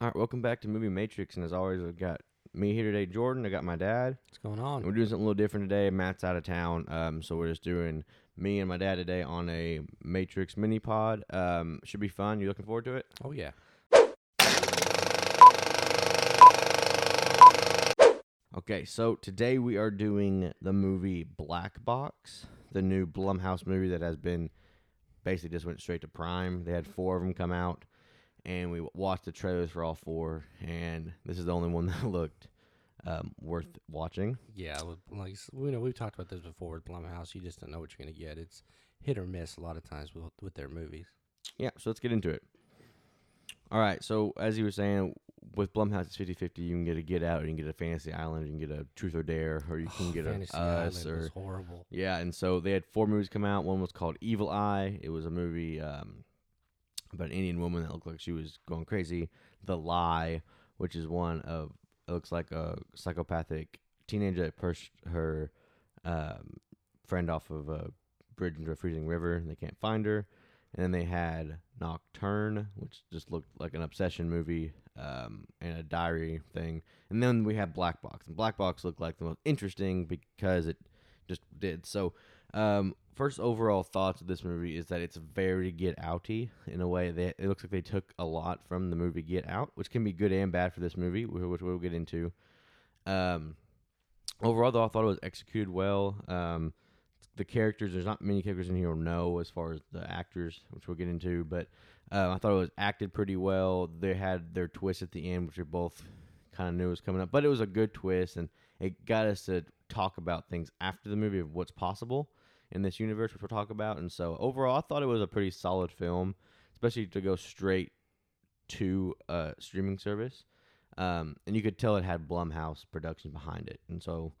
All right, welcome back to Movie Matrix, and as always, I've got me here today, Jordan. I got my dad. What's going And on? we're doing something a little different today. Matt's out of town, um, so we're just doing me and my dad today on a Matrix mini pod. Um, should be fun. You looking forward to it? Oh yeah. Okay, so today we are doing the movie Black Box, the new Blumhouse movie that has been basically just went straight to Prime. They had four of them come out, and we watched the trailers for all four, and this is the only one that looked um, worth watching. Yeah, like we know we've talked about this before with Blumhouse. You just don't know what you're gonna get. It's hit or miss a lot of times with with their movies. Yeah, so let's get into it. All right, so as you were saying, with Blumhouse, it's 50 50. You can get a Get Out, or you can get a Fantasy Island, you can get a Truth or Dare, or you can get a Fantasy Us, Island or horrible. Yeah, and so they had four movies come out. One was called Evil Eye. It was a movie um, about an Indian woman that looked like she was going crazy. The Lie, which is one of it looks like a psychopathic teenager that pushed her um, friend off of a bridge into a freezing river. And they can't find her. And then they had Nocturne, which just looked like an obsession movie um, and a diary thing. And then we had Black Box. And Black Box looked like the most interesting because it just did. So, um, first overall thoughts of this movie is that it's very Get Outy in a way that it looks like they took a lot from the movie Get Out, which can be good and bad for this movie, which we'll get into. Um, overall, though, I thought it was executed well. Um, the characters, there's not many characters in here you'll know as far as the actors, which we'll get into, but uh, I thought it was acted pretty well. They had their twist at the end, which we both kind of knew was coming up, but it was a good twist, and it got us to talk about things after the movie of what's possible in this universe, which we'll talk about. And so overall, I thought it was a pretty solid film, especially to go straight to a streaming service. Um, and you could tell it had Blumhouse Productions behind it, and so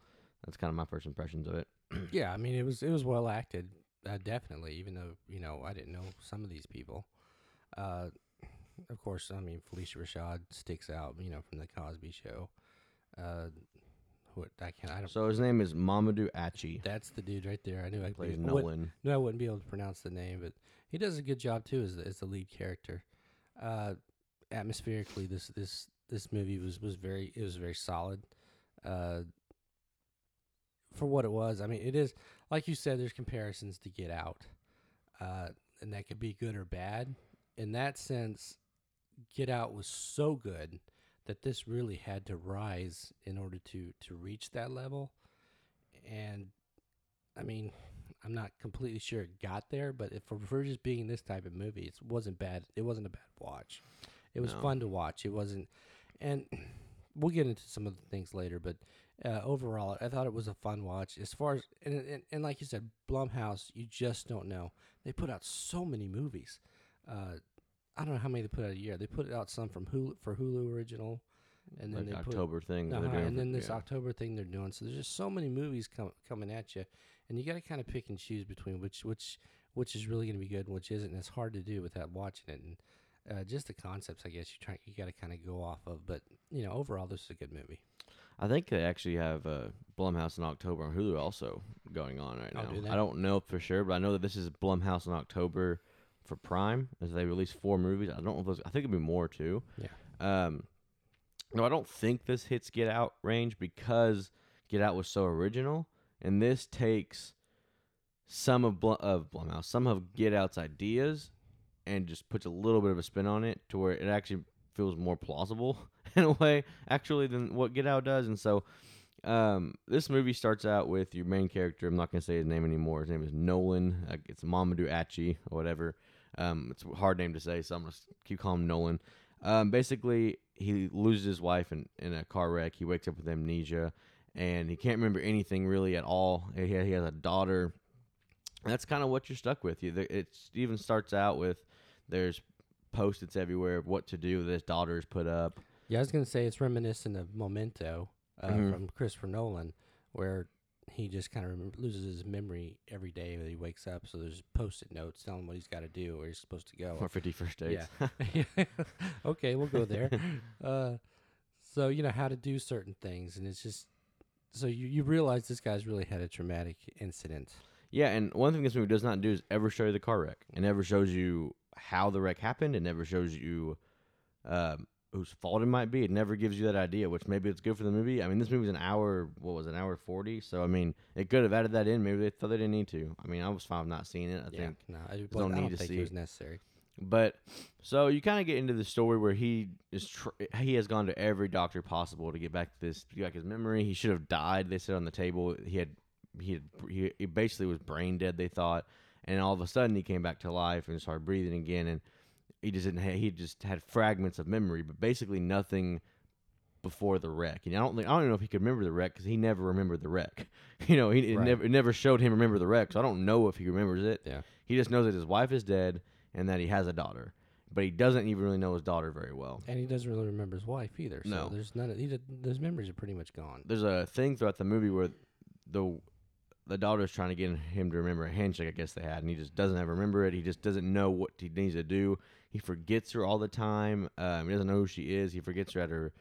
that's kind of my first impressions of it. Yeah, I mean it was it was well acted, uh, definitely. Even though you know I didn't know some of these people. Uh, of course, I mean Phylicia Rashad sticks out. You know from the Cosby Show. Uh, what I can't I don't. So his name is Mamadou Achi. that's the dude right there. I knew I Plays be- I Nolan. No, I wouldn't be able to pronounce the name, but he does a good job too as the, as the lead character. Uh, atmospherically, this this this movie was was very it was very solid. Uh, for what it was, I mean, it is like you said. There's comparisons to Get Out, uh, and that could be good or bad. In that sense, Get Out was so good that this really had to rise in order to to reach that level. And I mean, I'm not completely sure it got there, but if for, for just being this type of movie, it wasn't bad. It wasn't a bad watch. It was No. fun to watch. It wasn't, and we'll get into some of the things later. But uh, overall, I thought it was a fun watch. As far as and, and and like you said, Blumhouse, you just don't know. They put out so many movies. Uh, I don't know how many they put out a year. They put out some from Hulu for Hulu original, and then like they put October thing. that uh-huh, and then this yeah. October thing they're doing. So there's just so many movies com- coming at you, and you got to kind of pick and choose between which which which is really going to be good and which isn't. And it's hard to do without watching it. And uh, just the concepts, I guess you try you got to kind of go off of. But you know, overall, this is a good movie. I think they actually have uh, Blumhouse in October on Hulu also going on right Oh, now. do? I don't know for sure, but I know that this is Blumhouse in October for Prime as they release four movies. I don't know if those. I think it'd be more too. Yeah. Um, no, I don't think this hits Get Out range because Get Out was so original, and this takes some of Blum, of Blumhouse, some of Get Out's ideas, and just puts a little bit of a spin on it to where it actually feels more plausible in a way, actually, than what Get Out does. And so, um, this movie starts out with your main character. I'm not gonna say his name anymore. His name is Nolan. Uh, it's Mamadou Achi or whatever. Um, it's a hard name to say, so I'm gonna keep calling him Nolan. Um, basically, he loses his wife in, in a car wreck. He wakes up with amnesia, and he can't remember anything really at all. He, he has a daughter. That's kind of what you're stuck with. You, it even starts out with there's post-its everywhere of what to do. that his daughter is put up. Yeah, I was gonna say it's reminiscent of Memento uh, Mhm. from Christopher Nolan, where he just kind of loses his memory every day that he wakes up. So there's post-it notes telling him what he's got to do, where he's supposed to go. Or 50 First Dates. Yeah. okay, we'll go there. Uh, so you know how to do certain things, and it's just so you you realize this guy's really had a traumatic incident. Yeah, and one thing this movie does not do is ever show you the car wreck. It never shows you how the wreck happened. It never shows you um, whose fault it might be. It never gives you that idea, which maybe it's good for the movie. I mean, this movie's an hour. What was it, an hour forty? So I mean, it could have added that in. Maybe they thought they didn't need to. I mean, I was fine with not seeing it. I yeah, think no, I, but I need don't to think see it was necessary. But so you kind of get into the story where he is tr- he has gone to every doctor possible to get back to this back his memory. He should have died. They said on the table he had he had he, he basically was brain dead. They thought, and all of a sudden he came back to life and started breathing again. And he just didn't. Ha- he just had fragments of memory, but basically nothing before the wreck. And I don't think I don't even know if he could remember the wreck because he never remembered the wreck. You know, he it Right. never it never showed him remember the wreck. So I don't know if he remembers it. Yeah. He just knows that his wife is dead and that he has a daughter, but he doesn't even really know his daughter very well. And he doesn't really remember his wife either. So No. there's none of he those memories are pretty much gone. There's a thing throughout the movie where the the daughter's trying to get him to remember a handshake. I guess they had, and he just doesn't ever remember it. He just doesn't know what he needs to do. He forgets her all the time. Um, he doesn't know who she is. He forgets her at her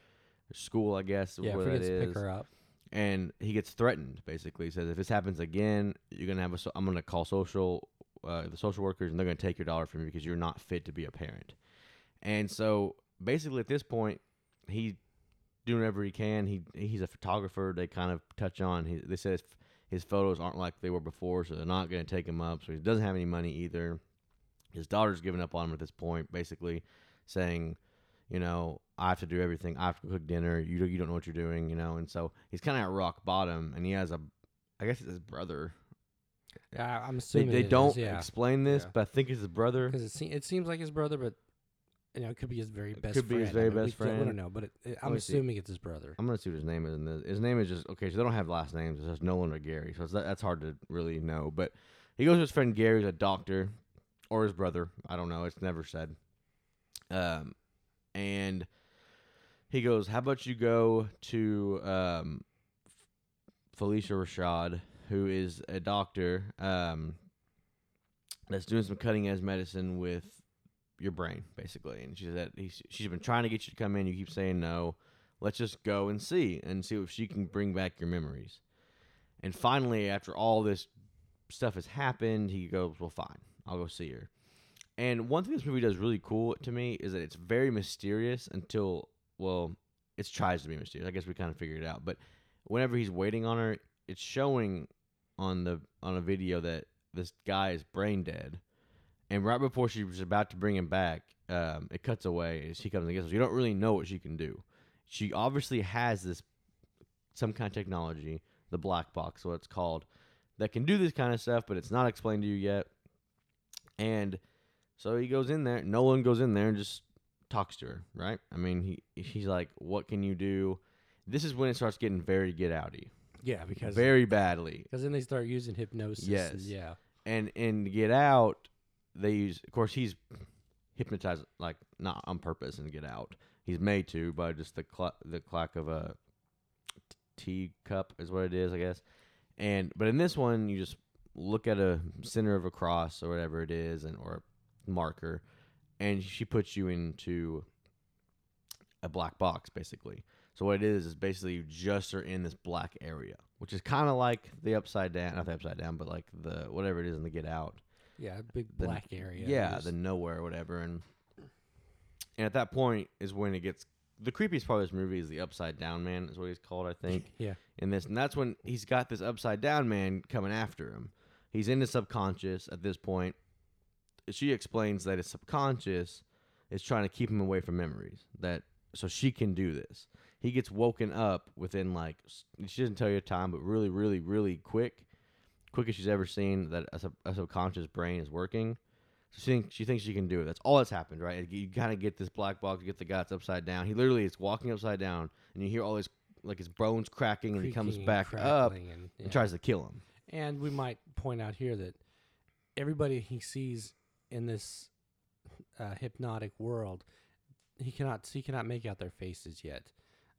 school. I guess Yeah, forgets to pick her up. and he gets threatened. Basically, he says if this happens again, you're gonna have a. So- I'm gonna call social, uh, the social workers, and they're gonna take your daughter from you because you're not fit to be a parent. And so, basically, at this point, he doing whatever he can. He he's a photographer. They kind of touch on. He, they said his, his photos aren't like they were before, so they're not gonna take him up. So he doesn't have any money either. His daughter's giving up on him at this point, basically saying, you know, I have to do everything. I have to cook dinner. You don't, you don't know what you're doing, you know. And so he's kind of at rock bottom, and he has a, I guess it's his brother. Yeah, I'm They assuming they it is, don't yeah. explain this, Yeah. but I think it's his brother. because it, se- it seems like his brother, but you know, it could be his very best. could be his friend. very I mean, best we, don't- don't know, but it, it, I'm me see. assuming it's his brother. I'm gonna see what his name is. His name is just okay. So they don't have last names. It's just Nolan or Gary. So it's, that, that's hard to really know. But he goes to his friend Gary, who's a doctor, or his brother. I don't know. It's never said. Um, and he goes, "How about you go to um, Phylicia Rashad, who is a doctor, um, that's doing some cutting edge medicine with your brain, basically." And she said he's, she's been trying to get you to come in. You keep saying no. Let's just go and see and see if she can bring back your memories. And finally, after all this stuff has happened, he goes, "Well, fine, I'll go see her." And one thing this movie does really cool to me is that it's very mysterious until, well, it tries to be mysterious. I guess we kind of figured it out. But whenever he's waiting on her, it's showing on the on a video that this guy is brain dead. And right before she was about to bring him back, um, it cuts away and she comes and gets us. You don't really know what she can do. She obviously has this some kind of technology, the black box, what it's called, that can do this kind of stuff, but it's not explained to you yet. And so he goes in there. Nolan goes in there and just talks to her, right? I mean, he he's like, "What can you do?" This is when it starts getting very get outy, Yeah, because very badly. because then they start using hypnosis. and Yes. yeah. And in Get Out, they use. Of course, he's hypnotized, like not on purpose, and Get Out. He's made to by just the cl- the clack of a t- tea cup is what it is, I guess. And but in this one, you just look at a center of a cross or whatever it is, and or a marker, and she puts you into a black box, basically. So what it is is basically you just are in this black area, which is kind of like the upside down, not the upside down, but like the whatever it is in the Get Out. Yeah, big The- black area. Yeah, the nowhere or whatever, and and at that point is when it gets the creepiest part of this movie is the upside down man is what he's called, I think. yeah. in this, and that's when he's got this upside down man coming after him. He's in his subconscious at this point. She explains that his subconscious is trying to keep him away from memories. That so she can do this. He gets woken up within like she doesn't tell you a time, but really, really, really quick, quickest she's ever seen that a, sub, a subconscious brain is working. So she thinks she thinks she can do it. That's all that's happened, right? You kind of get this black box, you get the guy that's upside down. He literally is walking upside down, and you hear all his like his bones cracking, and he comes creaking and back up and, yeah. and tries to kill him. And we might point out here that everybody he sees in this uh, hypnotic world, he cannot he cannot make out their faces yet.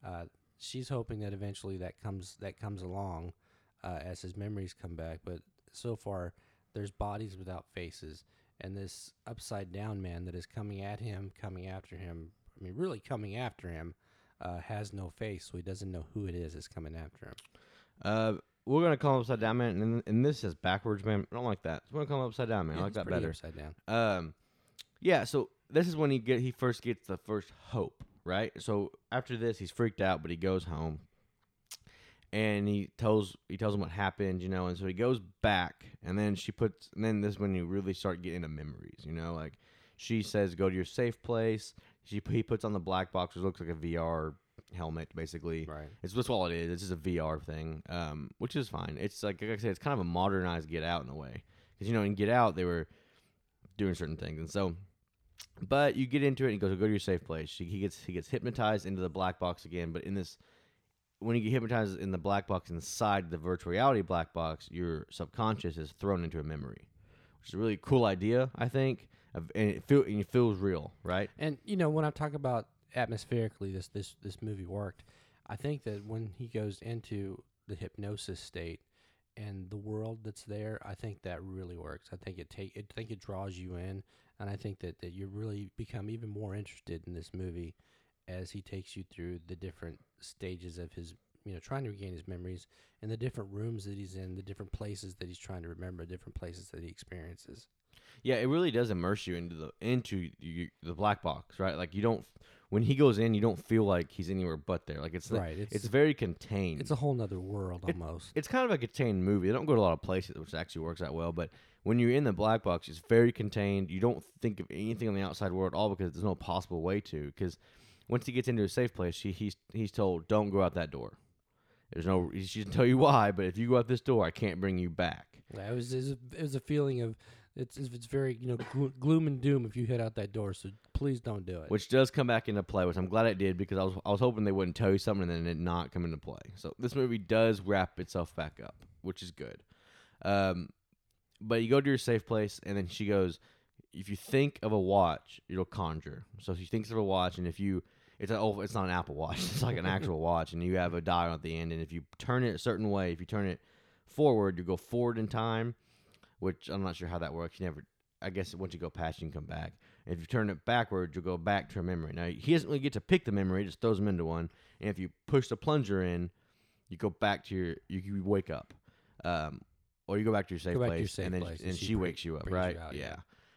Uh, she's hoping that eventually that comes that comes along uh, as his memories come back. But so far, there's bodies without faces, and this upside down man that is coming at him, coming after him. I mean, really coming after him. Uh, has no face, so he doesn't know who it is that's coming after him. We're gonna call him upside down man, and, and this is backwards man. I don't like that. We're gonna call him upside down man. I like that better. Upside down. Um, yeah. So this is when he get he first gets the first hope, right? So after this, he's freaked out, but he goes home, and he tells he tells him what happened, you know, and so he goes back, and then she puts, and then this is when you really start getting into memories, you know, like she says, "Go to your safe place." She he puts on the black box, which looks like a VR helmet, basically. Right. It's that's all it is. It's just a VR thing, um, which is fine. It's like, like I said, it's kind of a modernized Get Out in a way, because you know in Get Out they were doing certain things, and so. But you get into it and he goes, "Go to your safe place." He gets he gets hypnotized into the black box again, but in this, when you get hypnotized in the black box inside the virtual reality black box, your subconscious is thrown into a memory, which is a really cool idea, I think, and it feel and it feels real, right? And you know, when I talk about atmospherically, this this this movie worked. I think that when he goes into the hypnosis state and the world that's there, I think that really works. I think it take I think it draws you in, and I think that that you really become even more interested in this movie as he takes you through the different stages of his you know trying to regain his memories and the different rooms that he's in the different places that he's trying to remember different places that he experiences Yeah, it really does immerse you into the into you, the black box, right? Like you don't when he goes in, you don't feel like he's anywhere but there. Like it's the- right it's very contained. it's a whole nother world It- almost it's kind of a contained movie. They don't go to a lot of places, which actually works out well. But when you're in the black box, it's very contained. You don't think of anything on the outside world at all because there's no possible way to. Because once he gets into a safe place, he, he's he's told, "Don't go out that door." There's no. She doesn't tell you why, but if you go out this door, I can't bring you back. Yeah, it was it was a, it was a feeling of it's it's very you know glo- gloom and doom if you head out that door. So please don't do it. which does come back into play, which I'm glad it did because I was I was hoping they wouldn't tell you something and then it not come into play. So this movie does wrap itself back up, which is good. Um, but you go to your safe place, and then she goes, if you think of a watch, it'll conjure. So she thinks of a watch, and if you it's an oh, it's not an Apple Watch, it's like an actual watch, and you have a dial at the end, and if you turn it a certain way, if you turn it forward, you go forward in time, which I'm not sure how that works. You never, I guess once you go past, you can come back. If you turn it backwards, you'll go back to a memory. Now he doesn't really get to pick the memory; he just throws them into one. And if you push the plunger in, you go back to your you, you wake up, um, or you go back to your safe to your place, safe and then place, and and she she wakes you up, brings you right? out, yeah. yeah.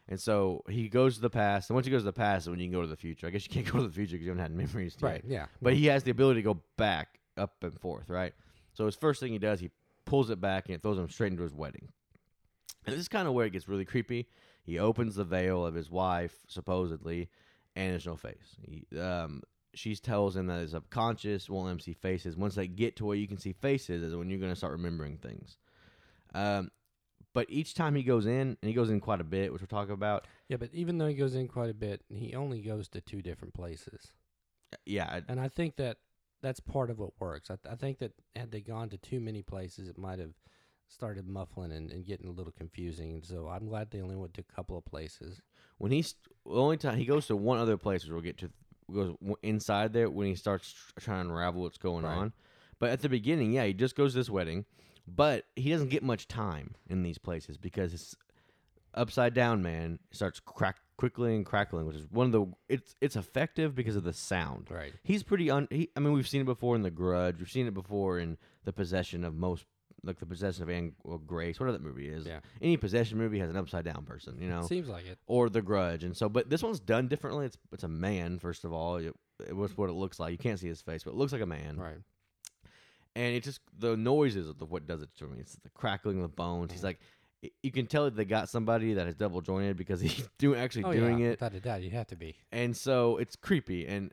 And so he goes to the past, and once he goes to the past, when you can go to the future. I guess you can't go to the future because you haven't had memories yet. right? Yeah, But he has the ability to go back, up and forth, right? So his first thing he does, he pulls it back and it throws him straight into his wedding. And this is kind of where it gets really creepy. He opens the veil of his wife, supposedly, and there's no face. He, um, she tells him that his subconscious won't let him see faces. Once they get to where you can see faces, is when you're going to start remembering things. Um, but each time he goes in, and he goes in quite a bit, which we'll talk about. yeah. But even though he goes in quite a bit, he only goes to two different places, Yeah, I- and I think that that's part of what works. I, I think that had they gone to too many places, it might have started muffling and, and getting a little confusing. So I'm glad they only went to a couple of places. when he's the only time he goes to one other place, which we'll get to, goes inside there when he starts trying to unravel what's going Right. on. But at the beginning, yeah, he just goes to this wedding, but he doesn't get much time in these places because it's upside down man starts crack quickly and crackling, which is one of the it's it's effective because of the sound. Right. He's pretty un. He, I mean, we've seen it before in The Grudge. We've seen it before in the possession of most, like the possession of Anne or Grace, whatever that movie is. Yeah. Any possession movie has an upside down person, you know Seems like it. or The Grudge, and so but this one's done differently. It's it's a man first of all. It, it was what it looks like. You can't see his face, but it looks like a man. Right. And it just the noises of the, what does it to me. It's the crackling of the bones. He's like, you can tell that they got somebody that is double jointed because he's doing actually Oh doing yeah, it, without a doubt, you have to be. and so it's creepy. And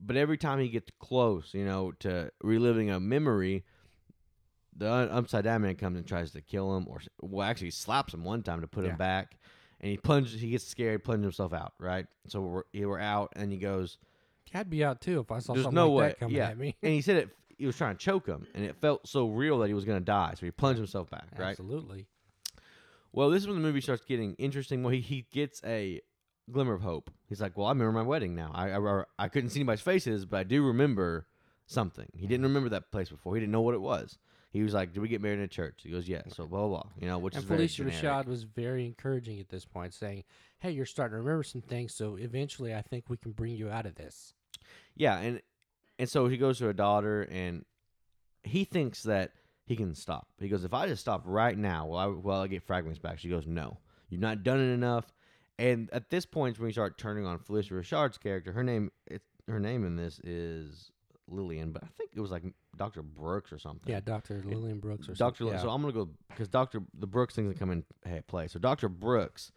but every time he gets close, you know, to reliving a memory. The upside down man comes and tries to kill him, or well, actually slaps him one time to put Yeah. him back, and he plunges. He gets scared, plunges himself out. Right, so we're he- we're out, and he goes, I'd be out too if I saw something no like way. that coming yeah. at me. and he said it. He was trying to choke him, and it felt so real that he was going to die. So he plunged himself back. Right. Absolutely. Well, this is when the movie starts getting interesting. Well, he, he gets a glimmer of hope. He's like, "Well, I remember my wedding now. I, I I couldn't see anybody's faces, but I do remember something. He didn't remember that place before. He didn't know what it was. He was like, "Did we get married in a church?" He goes, "Yeah." So blah blah blah. You know, which And is Phylicia. Rashad was very encouraging at this point, saying, "Hey, you're starting to remember some things, so eventually, I think we can bring you out of this." Yeah, and and so he goes to a daughter, and he thinks that he can stop. He goes, "If I just stop right now, well, I well I get fragments back." She goes, "No, you've not done it enough." And at this point, when we start turning on Phylicia Rashad's character, her name it's her name in this is Lillian, but I think it was like Dr. Brooks or something. Yeah, Doctor Lillian Brooks or Dr. something. Li- So I'm gonna go because Dr. the Brooks things that come in hey, play. So Dr. Brooks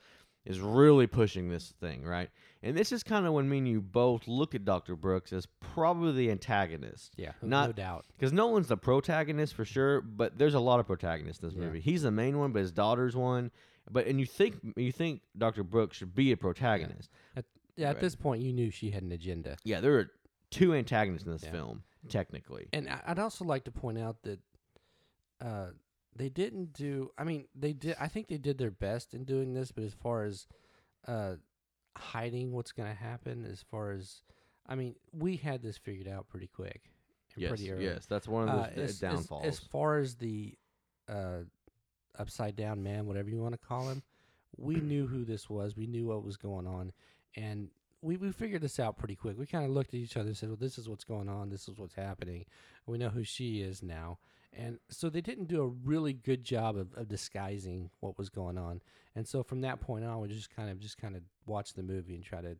is really pushing this thing, right? And this is kind of when me and you both look at Dr. Brooks as probably the antagonist. yeah, no, not- no doubt. Because Nolan's the protagonist for sure, but there's a lot of protagonists in this Yeah. movie. He's the main one, but his daughter's one. But and you think you think Dr. Brooks should be a protagonist. Yeah, at Right. this point, you knew she had an agenda. Yeah, there are two antagonists in this Yeah. film, technically. And I- I'd also like to point out that uh, they didn't do. I mean, they did. I think they did their best in doing this, but as far as uh, hiding what's going to happen, as far as I mean, we had this figured out pretty quick and Yes, pretty early. yes, that's one of those uh, as, as- downfalls. As, far as the uh, upside down man, whatever you want to call him, we knew who this was. We knew what was going on, and we we figured this out pretty quick. We kind of looked at each other and said, "Well, this is what's going on. This is what's happening. We know who she is now." And so they didn't do a really good job of, of disguising what was going on. And so from that point on, we just kind of just kind of watched the movie and try to,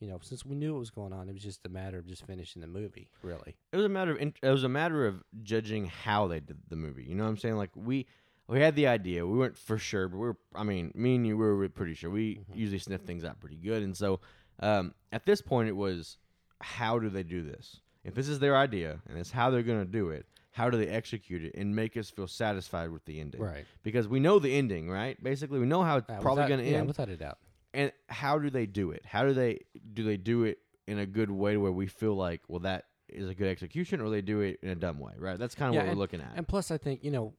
you know, since we knew what was going on, it was just a matter of just finishing the movie. Really. it was a matter of it was a matter of judging how they did the movie. You know what I'm saying? Like we we had the idea, we weren't for sure, but we were. I mean, me and you we were pretty sure. We Mhm. usually sniff things out pretty good, and so um, at this point, it was how do they do this? If this is their idea and it's how they're going to do it, how do they execute it and make us feel satisfied with the ending? Right. Because we know the ending, right? Basically, we know how it's Uh, probably without- going to yeah, end. without a doubt. and how do they do it? How do they do they do it in a good way where we feel like, well, that is a good execution, or they do it in a dumb way, right? That's kind of Yeah, what we're looking at. And plus, I think you know,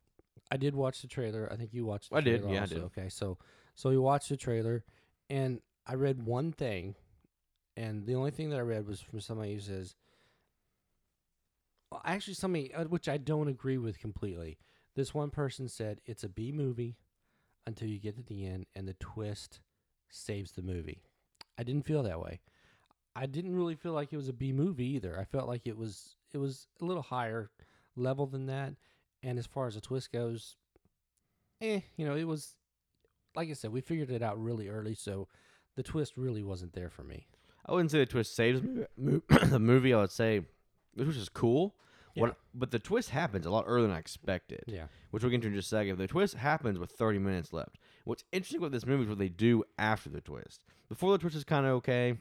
I did watch the trailer. I think you watched. The I did, trailer yeah, I also. did. Okay, so so we watched the trailer, and I read one thing, and the only thing that I read was from somebody who says, well, actually, somebody uh, which I don't agree with completely. This one person said it's a B movie until you get to the end, and the twist saves the movie. I didn't feel that way. I didn't really feel like it was a B movie either. I felt like it was it was a little higher level than that. And as far as the twist goes, eh, you know, it was like I said, we figured it out really early, so the twist really wasn't there for me. I wouldn't say the twist saves the movie. I would say the twist is cool. What, but the twist happens a lot earlier than I expected, Yeah. which we'll get into in just a second. The twist happens with 30 minutes left. What's interesting about this movie is what they do after the twist. Before the twist is kind of okay.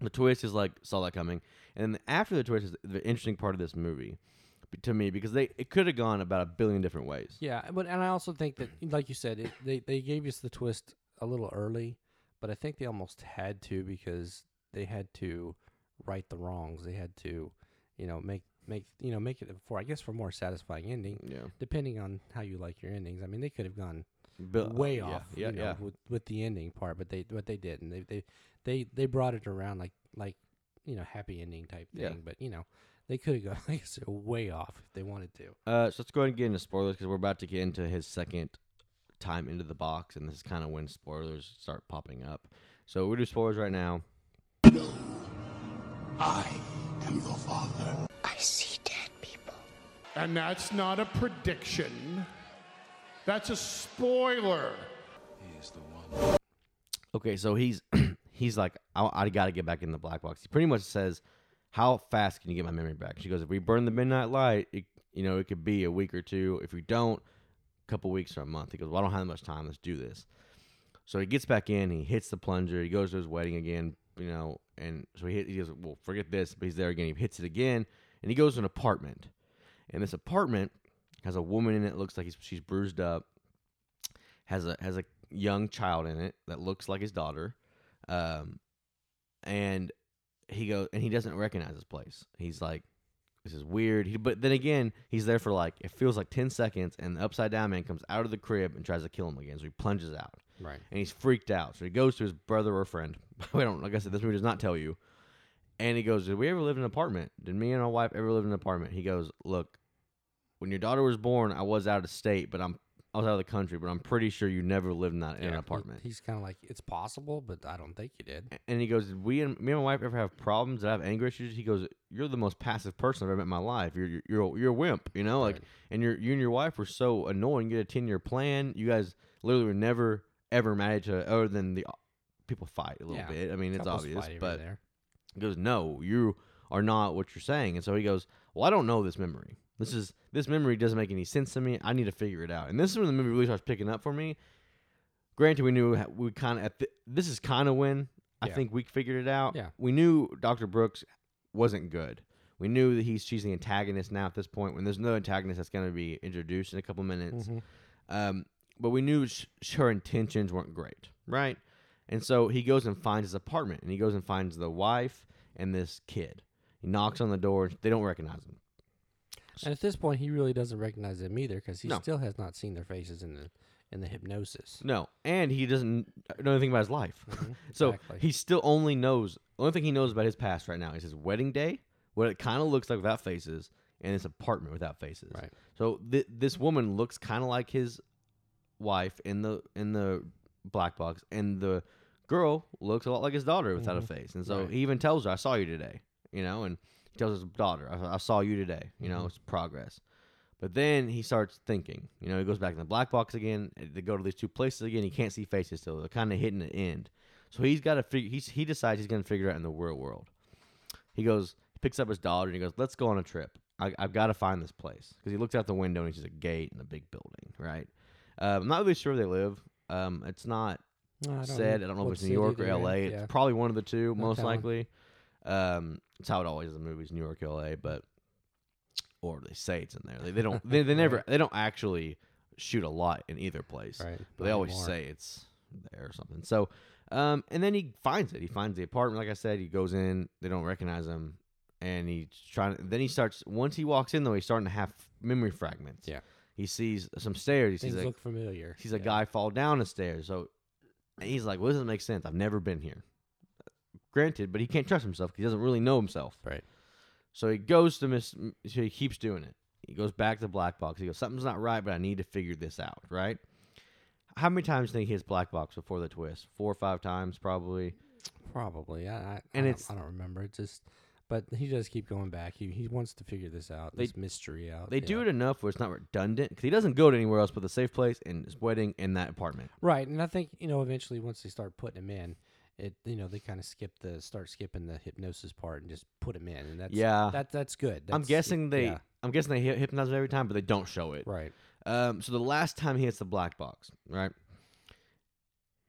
The twist is like saw that coming, and then after the twist is the interesting part of this movie to me because they it could have gone about a billion different ways. Yeah, but and I also think that, like you said, it, they they gave us the twist a little early, but I think they almost had to because they had to right the wrongs. They had to, you know, make make you know make it for I guess for a more satisfying ending, Yeah, depending on how you like your endings. I mean, they could have gone Bill- way yeah, off, Yeah, you know, yeah. with with the ending part, but they but they didn't. They they they they brought it around like like you know happy ending type thing, Yeah. but you know they could have gone like I said, way off if they wanted to. Uh, so let's go ahead and get into spoilers because we're about to get into his second time into the box, and this is kind of when spoilers start popping up. So we do spoilers right now. I am your father. I see dead people. And that's not a prediction. That's a spoiler. He is the one. Okay, so he's he's like, I, I got to get back in the black box. He pretty much says, "How fast can you get my memory back?" She goes, "If we burn the midnight light, it, you know, it could be a week or two. If we don't, a couple weeks or a month." He goes, "Well, I don't have that much time. Let's do this." So he gets back in. He hits the plunger. He goes to his wedding again. You know, and so he he goes, "Well, forget this." But he's there again. He hits it again, and he goes to an apartment. And this apartment has a woman in it. Looks like he's, she's bruised up. Has a has a young child in it that looks like his daughter, um, and he goes and he doesn't recognize his place. He's like, "This is weird." He, but then again, he's there for like it feels like ten seconds, and the upside down man comes out of the crib and tries to kill him again. So he plunges out, Right. and he's freaked out. So he goes to his brother or friend. we don't like I said, this movie does not tell you. And he goes, "Did we ever live in an apartment? Did me and my wife ever live in an apartment?" He goes, "Look, when your daughter was born, I was out of state, but I'm I was out of the country, but I'm pretty sure you never lived in that in an apartment." he's kind of like it's possible, but I don't think you did. and he goes, "Did we and me and my wife ever have problems? Did I have anger issues?" He goes, "You're the most passive person I've ever met in my life. You're you're you're a, you're a wimp, you know. Like, Right. and you're you and your wife were so annoying. You had a ten year plan. You guys literally were never ever mad at each other, other than the people fight a little Yeah. bit. I mean, it's Couples obvious, fight but there. He goes, "No, you are not what you're saying." And so he goes, "Well, I don't know this memory. This is this memory doesn't make any sense to me. I need to figure it out." And this is when the movie really starts picking up for me. Granted, we knew we kind of th- this is kind of when I Yeah. think we figured it out. Yeah. we knew Dr. Brooks wasn't good. We knew that he's she's the antagonist now at this point. When there's no antagonist that's going to be introduced in a couple minutes, Mhm. um, but we knew sh- sh- her intentions weren't great, right? And so he goes and finds his apartment, and he goes and finds the wife and this kid. He knocks on the door. They don't recognize him. And at this point, he really doesn't recognize them either because he No. still has not seen their faces in the in the hypnosis. No, and he doesn't know anything about his life. so exactly. he still only knows. The only thing he knows about his past right now is his wedding day, what it kind of looks like without faces, and his apartment without faces. Right. So th- this woman looks kind of like his wife in the in the black box, and the girl looks a lot like his daughter without a face. And so Mm-hmm. Right. he even tells her, "I saw you today," you know, and he tells his daughter, "I, I saw you today," you Mm-hmm. know, it's progress. But then he starts thinking, you know, he goes back in the black box again. They go to these two places again. He can't see faces still. They're kind of hitting the end. So he's got to figure. He's, he decides he's going to figure it out in the real world. He goes, he picks up his daughter and he goes, "Let's go on a trip. I, I've got to find this place." Because he looks out the window and he sees a gate and a big building. Right. Uh, I'm not really sure where they live. Um, it's not No, I said. I don't know if it's New York or L.A. yeah. It's probably one of the two, most likely. Um, it's how it always is in movies, New York, L.A. But or they say it's in there. They, they don't. They, they never. They don't actually shoot a lot in either place. Right. But they always anymore. say it's there or something. So, um, and then he finds it. He finds the apartment. Like I said, he goes in. They don't recognize him, and he's trying. To, then he starts. Once he walks in, though, he's starting to have memory fragments. Yeah. He sees some stairs. He Things sees a, look familiar. sees a guy fall down the stairs. So and he's like, "Well, this doesn't make sense. I've never been here." Granted, but he can't trust himself because he doesn't really know himself. Right. So he goes to Miss. So he keeps doing it. He goes back to black box. He goes, "Something's not right, but I need to figure this out." Right? How many times do you think he hits black box before the twist? Four or five times, probably. Probably. I, I, And I it's- I don't remember. It's just, but he does keep going back. He he wants to figure this out. They- this mystery out. They do it enough where it's not redundant because he doesn't go to anywhere else but the safe place and his wedding in that apartment. right. And I think you know eventually once they start putting him in, it you know they kind of skip the start skipping the hypnosis part and just put him in, and that's Yeah. that that's good. I'm guessing they. yeah, I'm guessing they hypnotize him every time, but they don't show it. right. Um, so the last time he hits the black box, right?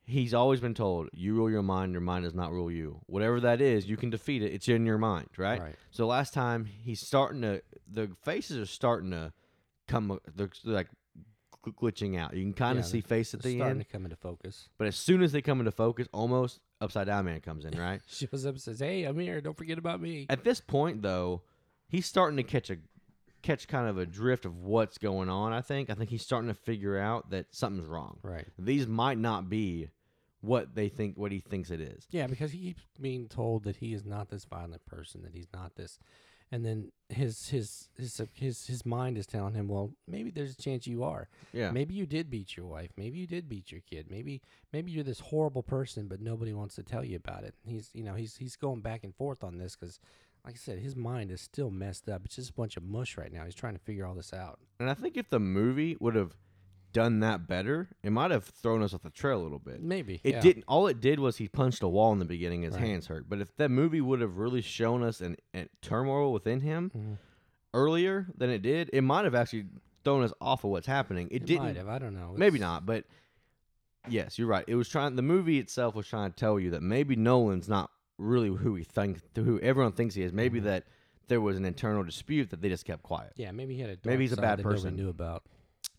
He's always been told, "You rule your mind. Your mind does not rule you. Whatever that is, you can defeat it. It's in your mind, right?" Right. So last time he's starting to, the faces are starting to come, they're, they're like glitching out. You can kind Yeah, of see face at the starting end, to come into focus. but as soon as they come into focus, almost upside down man comes in, right? Shows up and says, "Hey, I'm here. Don't forget about me." At this point, though, he's starting to catch a catch kind of a drift of what's going on. I think. I think he's starting to figure out that something's wrong. Right. These might not be what they think, what he thinks it is. Yeah, because he keeps being told that he is not this violent person, that he's not this, and then his his his his his mind is telling him, well, maybe there's a chance you are. Yeah. Maybe you did beat your wife. Maybe you did beat your kid. Maybe maybe you're this horrible person, but nobody wants to tell you about it. He's you know he's he's going back and forth on this because, like I said, his mind is still messed up. It's just a bunch of mush right now. He's trying to figure all this out. And I think if the movie would have done that better, it might have thrown us off the trail a little bit. Maybe It yeah. didn't. All it did was he punched a wall in the beginning. His Right. hands hurt. But if that movie would have really shown us an, an turmoil within him Mhm. earlier than it did, it might have actually thrown us off of what's happening. It, It didn't. might have. I don't know. Maybe not, but yes, you're right. It was trying. The movie itself was trying to tell you that maybe Nolan's not really who he thinks, who everyone thinks he is. Maybe Mhm. that there was an internal dispute that they just kept quiet. Yeah, maybe he had a Maybe he's a bad person. nobody knew about.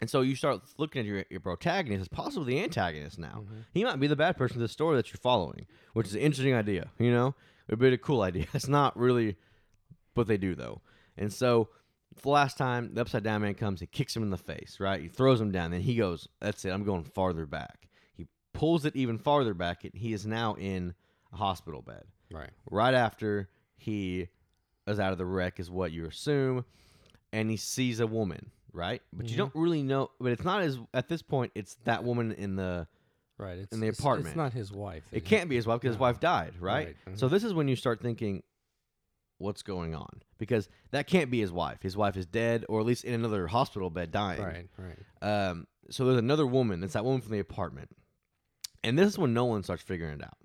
And so you start looking at your, your protagonist as possibly the antagonist now. Mhm. He might be the bad person to the story that you're following, which is an interesting idea. You know, bit of a cool idea. It's not really what they do though. And so the last time the upside down man comes, he kicks him in the face. Right, he throws him down. Then he goes, "That's it. I'm going farther back." He pulls it even farther back, and he is now in a hospital bed. Right. Right after he is out of the wreck, is what you assume, and he sees a woman. Right, but you Mhm. don't really know. But it's not as at this point. It's that woman in the Right. It's, in the it's- apartment. It's not his wife. it can't be his wife because his No. wife died, right? Right, mhm. So this is when you start thinking, what's going on? Because that can't be his wife. His wife is dead, or at least in another hospital bed dying. Right. Right. Um, so there's another woman. It's that woman from the apartment, and this is when Nolan starts figuring it out,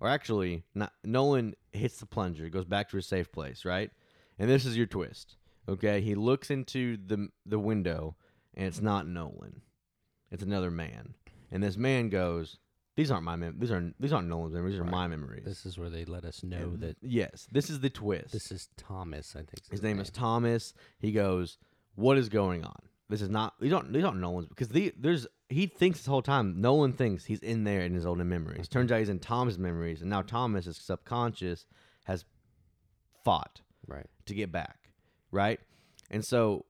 or actually, not Nolan hits the plunger, goes back to his safe place, right? And this is your twist. Okay, he looks into the the window, and it's not Nolan, it's another man, and this man goes, "These aren't my mem- these are these aren't Nolan's memories. These are my memories." This is where they let us know And that yes, this is the twist. this is Thomas. I think His name is Thomas. He goes, "What is going on? This is not. These aren't. These aren't Nolan's because the, there's. He thinks this whole time. Nolan thinks he's in there in his own memories. Mm-hmm. Turns out he's in Thomas' memories, and now Thomas, his subconscious, has fought right. to get back, right? And so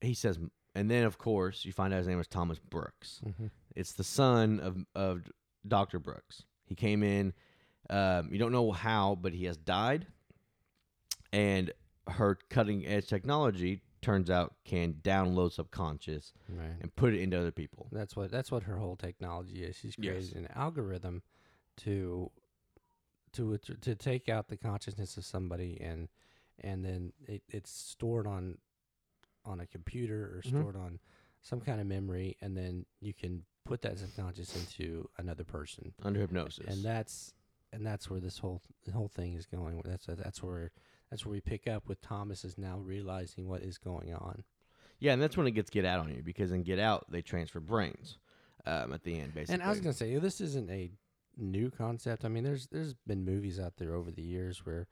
he says, and then of course you find out his name is Thomas Brooks. Mhm. It's the son of of Doctor Brooks. He came in. Um, you don't know how, but he has died, and her cutting edge technology turns out can download subconscious Right. and put it into other people. That's what that's what her whole technology is. She's Yes. created an algorithm to to to take out the consciousness of somebody and and then it, it's stored on on a computer or Mhm. stored on some kind of memory and then you can put that subconscious into another person. Under hypnosis. And that's and that's where this whole whole thing is going. That's that's where that's where we pick up with Thomas is now realizing what is going on. yeah, and that's when it gets Get Out on you because in Get Out they transfer brains um, at the end, basically. And I was gonna say this isn't a new concept. I mean, there's there's been movies out there over the years where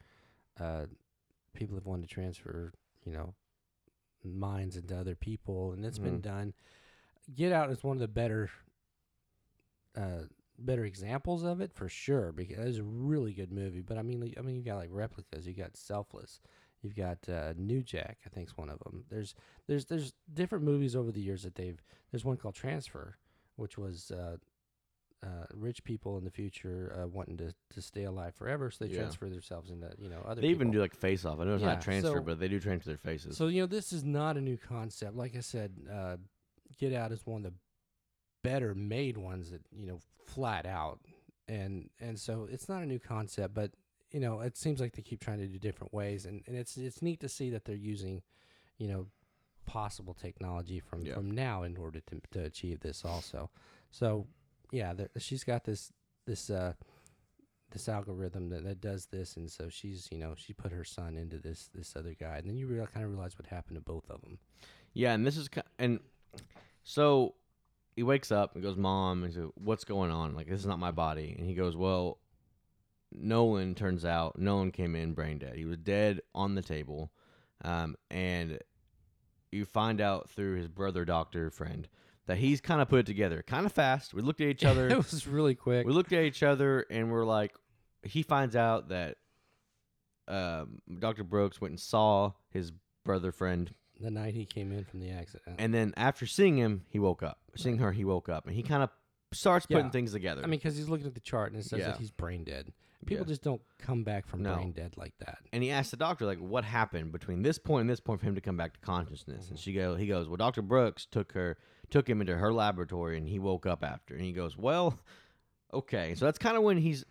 uh, people have wanted to transfer, you know, minds into other people, and it's been Mhm. done. Get Out is one of the better, uh, better examples of it for sure because it's a really good movie. But I mean, like, I mean, you got like replicas, you got Selfless, you've got uh, New Jack. I think's one of them. There's there's there's different movies over the years that they've. There's one called Transfer, which was. Uh, uh, rich people in the future uh, wanting to, to stay alive forever, so they Yeah. transfer themselves into you know other. they even people. do like face off. I know it's Yeah, not transfer, so- but they do transfer their faces. So you know, this is not a new concept. Like I said, uh, Get Out is one of the better made ones that you know flat out, and and so it's not a new concept, but you know, it seems like they keep trying to do different ways, and, and it's it's neat to see that they're using, you know, possible technology from Yeah. from now in order to to achieve this also. So yeah, there, she's got this this uh this algorithm that, that does this and so she's you know she put her son into this this other guy and then you kind of realize what happened to both of them Yeah, and this is and so he wakes up and goes, "Mom," and "What's going on? Like this is not my body." And he goes, "Well, Nolan turns out Nolan came in brain dead. He was dead on the table, um, and you find out through his brother doctor friend that he's kind of put it together, kind of fast. We looked at each other. it was really quick we looked at each other and we're like, he finds out that um, Dr. Brooks went and saw his brother friend the night he came in from the accident and then after seeing him, he woke up. Seeing her, he woke up, and he kind of starts putting Yeah. things together. i mean because he's looking at the chart and it says Yeah. that he's brain dead people Yeah. just don't come back from No. brain dead like that and he asked the doctor, like, what happened between this point and this point for him to come back to consciousness? And she go, he goes, well, Dr. Brooks took her, took him into her laboratory, and he woke up after. And he goes, well, okay. So that's kind of when he's,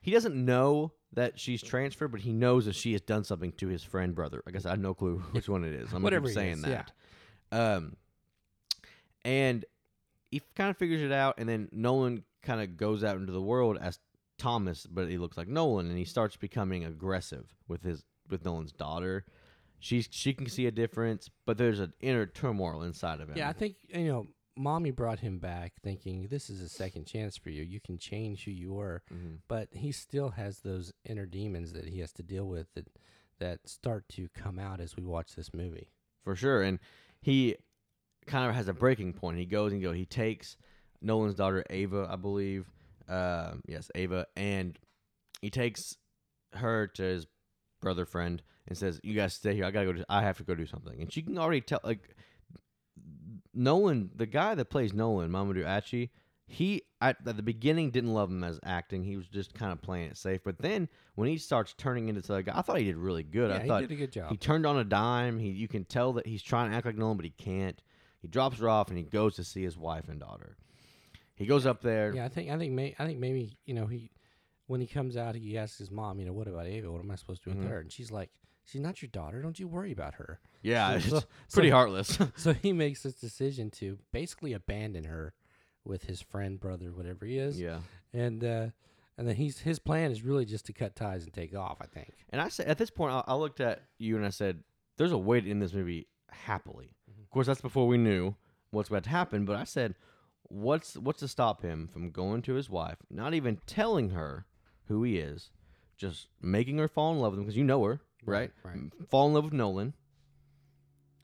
he doesn't know that she's transferred, but he knows that she has done something to his friend brother. I guess I have no clue which one it is. I'm Whatever it saying is, that. Um, and he kind of figures it out, and then Nolan kind of goes out into the world as Thomas, but he looks like Nolan, and he starts becoming aggressive with his with Nolan's daughter. She's she can see a difference, but there's an inner turmoil inside of him. yeah i think you know mommy brought him back thinking this is a second chance for you you can change who you were Mhm. but he still has those inner demons that he has to deal with that that start to come out as we watch this movie for sure. And he kind of has a breaking point. He goes and go. He takes Nolan's daughter Ava, I believe. Um, yes, Ava, and he takes her to his brother friend and says, "You guys stay here. I gotta go. Do, I have to go do something." And she can already tell. Like Nolan, the guy that plays Nolan, Mamadou Achi, he at, at the beginning didn't love him as acting. He was just kind of playing it safe. But then when he starts turning into the guy, I thought he did really good. yeah I thought he did a good job he turned on a dime. He you can tell that he's trying to act like Nolan, but he can't. He drops her off and he goes to see his wife and daughter. He goes up there. Yeah, I think I think may, I think maybe you know he when he comes out he asks his mom, you know, what about Ava? What am I supposed to do with Mhm. her? And she's like, she's not your daughter. Don't you worry about her. Yeah, So- it's so- pretty so- heartless. So he makes this decision to basically abandon her with his friend, brother, whatever he is. yeah, And uh, and then he's his plan is really just to cut ties and take off. I think. And I said at this point, I, I looked at you and I said, "There's a way to end this movie happily." Of course, that's before we knew what's about to happen. But I said, "What's what's to stop him from going to his wife, not even telling her who he is, just making her fall in love with him because you know her, right? Right. Fall in love with Nolan.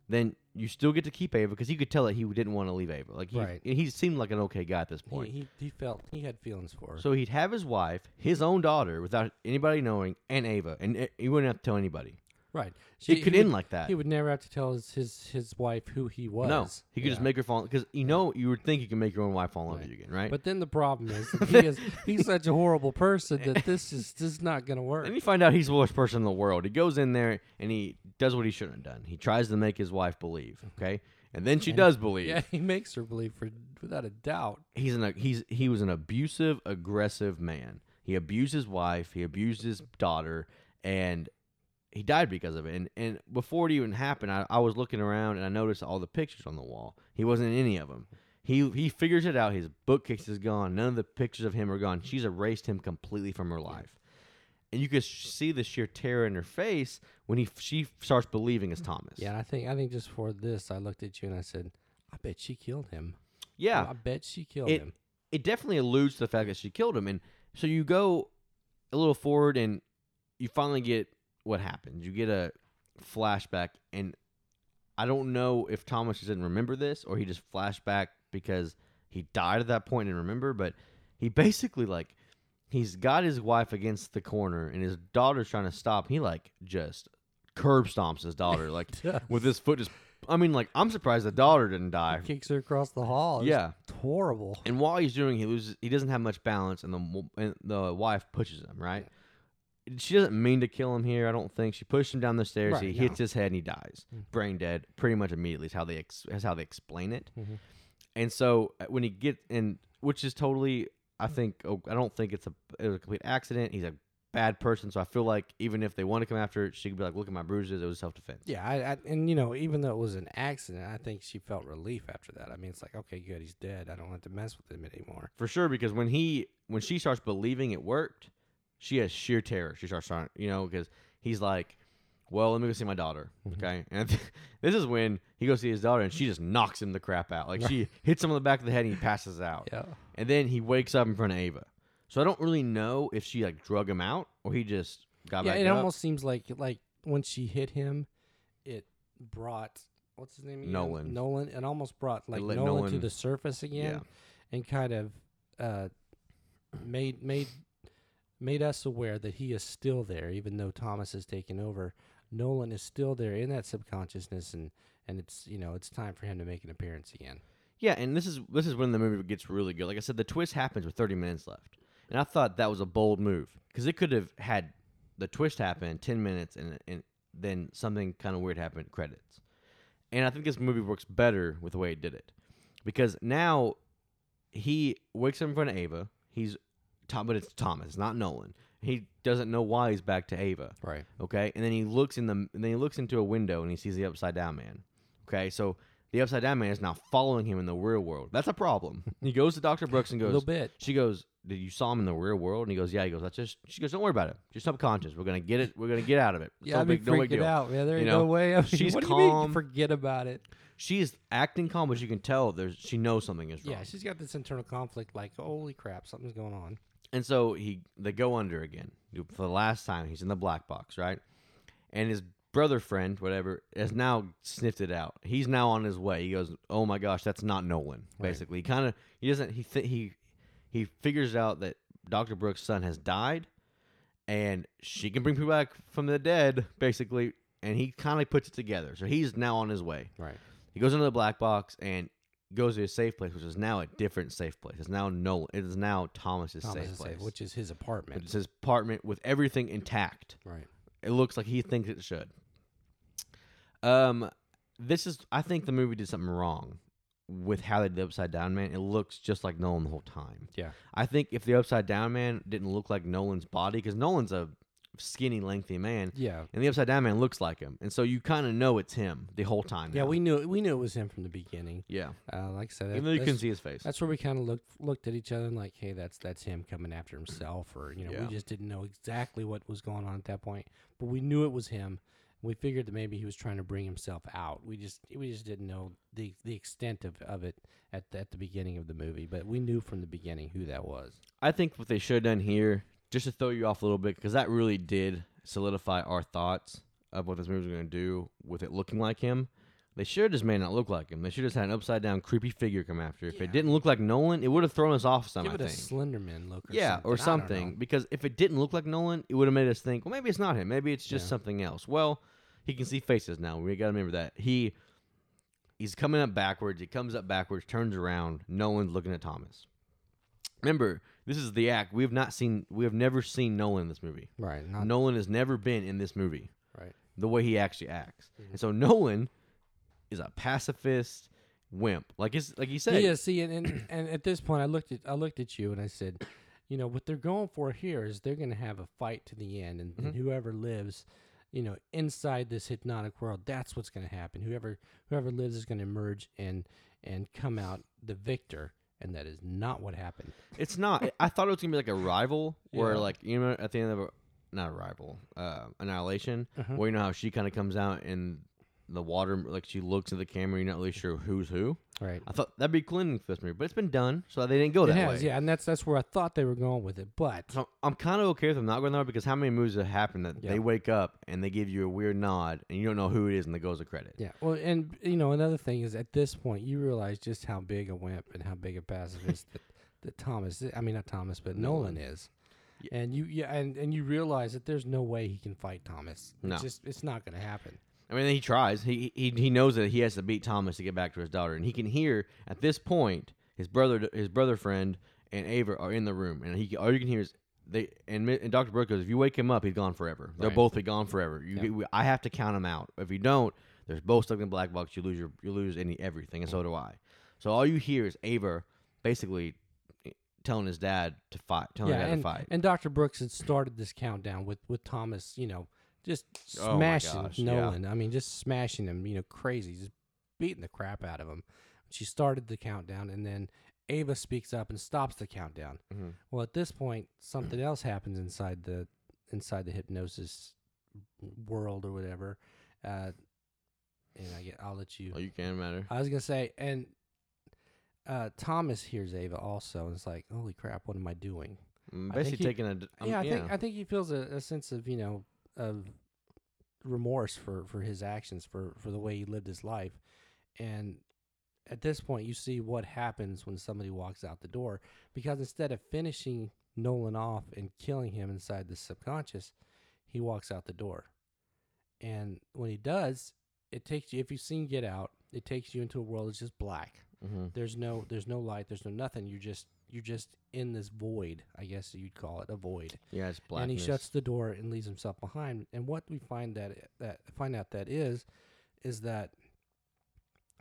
Then you still get to keep Ava because you could tell that he didn't want to leave Ava. Like he, Right. he seemed like an okay guy at this He, point. he he felt he had feelings for her. So he'd have his wife, his own daughter, without anybody knowing, and Ava, and uh, he wouldn't have to tell anybody. Right. It could he end would- like that. He would never have to tell his his, his wife who he was. No, he could just make her fall because you know you would think you can make your own wife fall in love with you again, right? But then the problem is he is he's such a horrible person that this is this is not going to work. And you find out he's the worst person in the world. He goes in there and he does what he shouldn't have done. He tries to make his wife believe, okay, and then she does believe. Yeah, he makes her believe for without a doubt. He's an he's he was an abusive, aggressive man. He abused his wife. He abused his daughter, and he died because of it. And and before it even happened, I, I was looking around and I noticed all the pictures on the wall. He wasn't in any of them. He he figures it out. His bookcase is gone. None of the pictures of him are gone. She's erased him completely from her life. And you could sh- see the sheer terror in her face when he she starts believing it's Thomas. Yeah, I think I think just for this, I looked at you and I said, "I bet she killed him. yeah. I bet she killed it, him." it definitely alludes to the fact that she killed him. And so you go a little forward and you finally get what happens. You get a flashback, and I don't know if Thomas didn't remember this or he just flashed back because he died at that point and remember, but he basically like he's got his wife against the corner and his daughter's trying to stop. He like just curb stomps his daughter like with his foot just I mean like I'm surprised the daughter didn't die. Kicks her across the hall. It was Yeah. horrible. And while he's doing, he loses. He doesn't have much balance, and the and the wife pushes him. Right? She doesn't mean to kill him here. I don't think she pushed him down the stairs. Right, he no. Hits his head and he dies, brain dead, pretty much immediately. Is how they ex- is how they explain it. Mhm. And so uh, when he get and which is totally, I think oh, I don't think it's a it was a complete accident. He's a bad person, so I feel like even if they want to come after it, she could be like, "Look at my bruises. It was self defense." Yeah, I, I and you know, even though it was an accident, I think she felt relief after that. I mean, it's like, okay, good, he's dead. I don't have to mess with him anymore. For sure, because when he when she starts believing it worked, she has sheer terror. She starts trying, you know, because he's like, "Well, let me go see my daughter." Okay, and this is when he goes see his daughter, and she just knocks him the crap out. Like she hits him on the back of the head, and he passes out. Yeah. And then he wakes up in front of Ava. So I don't really know if she like drug him out or he just got. Yeah, back it up. almost seems like like when she hit him, it brought what's his name? Again? Nolan. Nolan. It almost brought like let Nolan, to the surface again, Yeah. and kind of uh, made made made us aware that he is still there, even though Thomas has taken over. Nolan is still there in that subconsciousness, and and it's you know it's time for him to make an appearance again. Yeah, and this is this is when the movie gets really good. Like I said, the twist happens with 30 minutes left, and I thought that was a bold move because it could have had the twist happen 10 minutes, and and then something kind of weird happened. Credits, and I think this movie works better with the way it did it because now he wakes up in front of Ava. He's Tom, but it's Thomas, not Nolan. He doesn't know why he's back to Ava. Right. Okay, and then he looks in the and then he looks into a window and he sees the upside down man. Okay, so the upside down man is now following him in the real world. That's a problem. he goes to Doctor Brooks and goes, A little bit. She goes, "Did you saw him in the real world?" And he goes, "Yeah." He goes, "That's just." She goes, "Don't worry about it. Just subconscious. We're gonna get it. We're gonna get out of it. It's Yeah, no I'd be big, no big freaking deal." out, man. There You ain't know, no way. I mean, she's what do you mean? calm. Forget about it. She's acting calm, but you can tell there's she knows something is wrong. Yeah, she's got this internal conflict. Like, holy crap, something's going on. And so he they go under again for the last time. He's in the black box, right? And his brother friend, whatever, has now sniffed it out. He's now on his way. He goes, "Oh my gosh, that's not Nolan." Right. Basically, he kind of he doesn't he th- he he figures out that Doctor Brooks' son has died, and she can bring people back from the dead, basically. And he kind of puts it together. So he's now on his way. Right. He goes into the black box and goes to a safe place, which is now a different safe place. It's now Nolan. It is now Thomas's Thomas safe is place. safe, which is his apartment. It's his apartment with everything intact. right. It looks like he thinks it should. Um, this is. I think the movie did something wrong with how they did the Upside Down Man. It looks just like Nolan the whole time. Yeah. I think if the Upside Down Man didn't look like Nolan's body, because Nolan's a skinny, lengthy man. Yeah. And the upside down man looks like him, and so you kind of know it's him the whole time. Yeah, now. we knew we knew it was him from the beginning. yeah. Uh, like I said, Even though you can that's- see his face. That's where we kind of looked looked at each other and like, hey, that's that's him coming after himself, or you know, Yeah. we just didn't know exactly what was going on at that point, but we knew it was him. We figured that maybe he was trying to bring himself out. We just we just didn't know the the extent of, of it at the, at the beginning of the movie, but we knew from the beginning who that was. I think what they should have done here, just to throw you off a little bit, because that really did solidify our thoughts of what this movie was going to do with it looking like him. They should have just made it not look like him. They should have just had an upside down, creepy figure come after. If it didn't look like Nolan, it would have thrown us off some. Give I it a think. Slenderman look, or yeah, something. or I don't something. know. Because if it didn't look like Nolan, it would have made us think, well, maybe it's not him. Maybe it's just Yeah. something else. Well, he can see faces now. We got to remember that he he's coming up backwards. He comes up backwards, turns around. Nolan's looking at Thomas. Remember, this is the act. We have not seen. We have never seen Nolan in this movie. Right, not Nolan has never been in this movie. right. The way he actually acts, Mm-hmm. and so Nolan is a pacifist wimp. Like it's like you said. Yeah, see, and, and and at this point, I looked at I looked at you and I said, you know, what they're going for here is they're going to have a fight to the end, and, and whoever lives, you know, inside this hypnotic world, that's what's going to happen. Whoever whoever lives is going to emerge and and come out the victor, and that is not what happened. It's not. I thought it was gonna be like Arrival, where Yeah. like you know at the end of a not Arrival, uh, annihilation, Uh-huh. where you know how she kind of comes out in the water, like she looks at the camera, you're not really sure who's who. Right. I thought that'd be clean for this movie, but it's been done, so they didn't go It that has, way. yeah, and that's that's where I thought they were going with it, but So I'm kind of okay with them not going that way because how many movies have happened that Yeah. they wake up and they give you a weird nod and you don't know who it is and it goes a credit. Yeah. Well, and you know, another thing is at this point you realize just how big a wimp and how big a pacifist that, that Thomas. I mean, not Thomas, but Nolan is. And you, yeah, and, and you realize that there's no way he can fight Thomas. It's No. just it's not going to happen. I mean, he tries. He, he he knows that he has to beat Thomas to get back to his daughter, and he can hear at this point his brother, his brother friend, and Ava are in the room, and he all you can hear is they and, and Doctor Brooke goes, if you wake him up, he's gone forever. They'll Right. both be gone forever. You, Yeah. I have to count him out. If you don't, there's both stuck in the black box. You lose your you lose any everything, and so do I. So all you hear is Ava basically telling his dad to fight, telling yeah, his dad and, to fight. and Dr. Brooks had started this countdown with with Thomas. You know, just Oh smashing yeah. Nolan. I mean, just smashing him. You know, crazy, just beating the crap out of him. She started the countdown, and then Ava speaks up and stops the countdown. Mhm. Well, at this point, something else happens inside the inside the hypnosis world or whatever. Uh, and I get, I'll let you. oh, you can't matter. I was gonna say, and uh, Thomas hears Ava also, and it's like, holy crap, what am I doing? Mm, I Basically he- taking a um, yeah, I think I think he feels a, a sense of you know of remorse for for his actions for for the way he lived his life, and at this point you see what happens when somebody walks out the door because instead of finishing Nolan off and killing him inside the subconscious, he walks out the door, and when he does, it takes you. If you've seen Get Out, it takes you into a world that's just black. Mhm. There's no there's no light. There's no nothing. You're just you're just in this void. I guess you'd call it a void yeah, it's black. and he shuts the door and leaves himself behind. And what we find that that find out that is, is that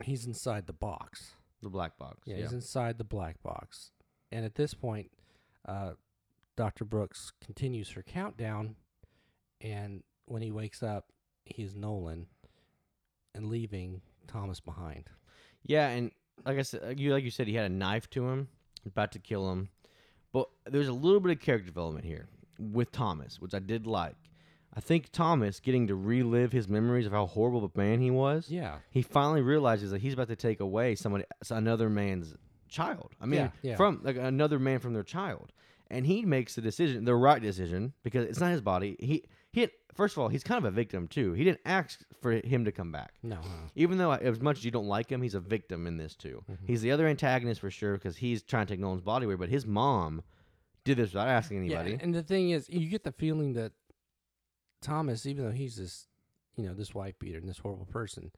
he's inside the box. the black box. Yeah, Yeah, he's inside the black box. And at this point, uh, Doctor Brooks continues her countdown, and when he wakes up, he's Nolan, and leaving Thomas behind. Yeah, and like I said, like you like you said, he had a knife to him, about to kill him. But there's a little bit of character development here with Thomas, which I did like. I think Thomas getting to relive his memories of how horrible of a man he was. Yeah, He finally realizes that he's about to take away somebody, another man's child. I mean, Yeah, yeah. from like another man from their child, and he makes the decision, the right decision, because it's not his body. He he. First of all, he's kind of a victim too. He didn't ask for him to come back. no, uh, Even though as much as you don't like him, he's a victim in this too. Mm-hmm. He's the other antagonist for sure because he's trying to take Nolan's body away. But his mom did this without asking anybody. Yeah, and the thing is, you get the feeling that Thomas, even though he's this, you know, this wife beater and this horrible person,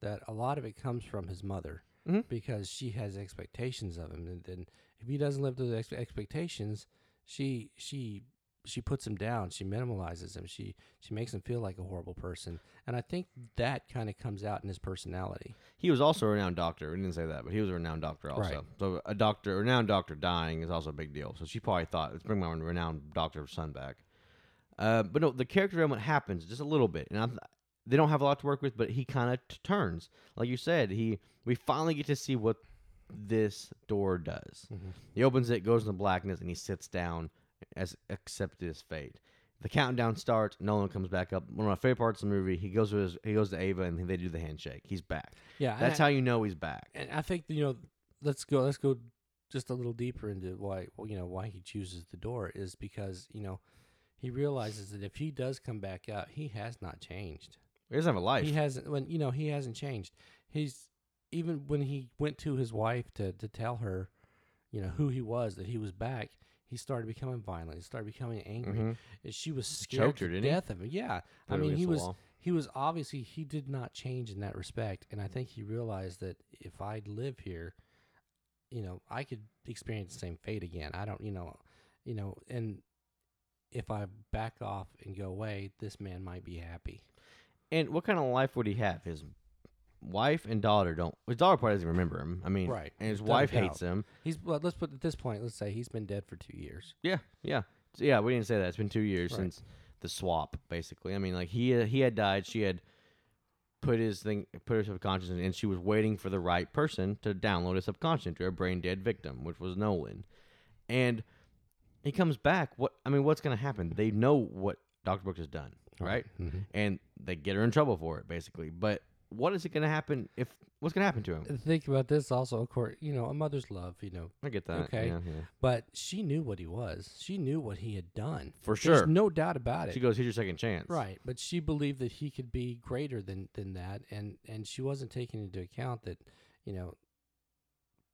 that a lot of it comes from his mother Mhm. because she has expectations of him, and then if he doesn't live to the ex- expectations, she she she puts him down. She minimalizes him. She she makes him feel like a horrible person, and I think that kind of comes out in his personality. He was also a renowned doctor. We didn't say that, but he was a renowned doctor also. Right. So a doctor, a renowned doctor dying is also a big deal. So she probably thought, let's bring my renowned doctor son back. Uh, but no, the character development happens just a little bit, and I, th- they don't have a lot to work with. But he kind of t- turns, like you said. He we finally get to see what this door does. He opens it, goes into blackness, and he sits down as accepted his fate. The countdown starts. Nolan comes back up. One of my favorite parts of the movie. He goes to his, he goes to Ava, and they do the handshake. He's back. Yeah, That's I- how you know he's back. And I think you know, let's go. Let's go just a little deeper into why you know why he chooses the door is because you know he realizes that if he does come back out, he has not changed. He doesn't have a life. He hasn't when you know he hasn't changed. He's even when he went to his wife to to tell her, you know who he was that he was back. He started becoming violent. He started becoming angry. Mhm. And She was scared her, to didn't he? death of him. Yeah, I mean he was he was obviously he did not change in that respect, and I think he realized that if I live here, you know, I could experience the same fate again. I don't, you know, you know, and if I back off and go away, this man might be happy. And what kind of life would he have? His wife and daughter don't. His daughter probably doesn't remember him. I mean, Right, And his without a wife hates him. He's well. Let's put at this point. Let's say he's been dead for two years. Yeah, yeah, So, yeah. We didn't say that. It's been two years Right. since the swap. Basically, I mean, like he he had died. She had put his thing, put her subconscious, in, and she was waiting for the right person to download his subconscious into a brain dead victim, which was Nolan. And he comes back. What I mean, what's going to happen? They know what Doctor Brooks has done, right? Mhm. And they get her in trouble for it, basically. But what is it going to happen if? What's going to happen to him? Think about this also. Of course, you know, a mother's love. You know, I get that. Okay. yeah, yeah. but she knew what he was. She knew what he had done. For There's sure. no doubt about it. She goes, "Here's your second chance." Right, but she believed that he could be greater than than that, and and she wasn't taking into account that, you know,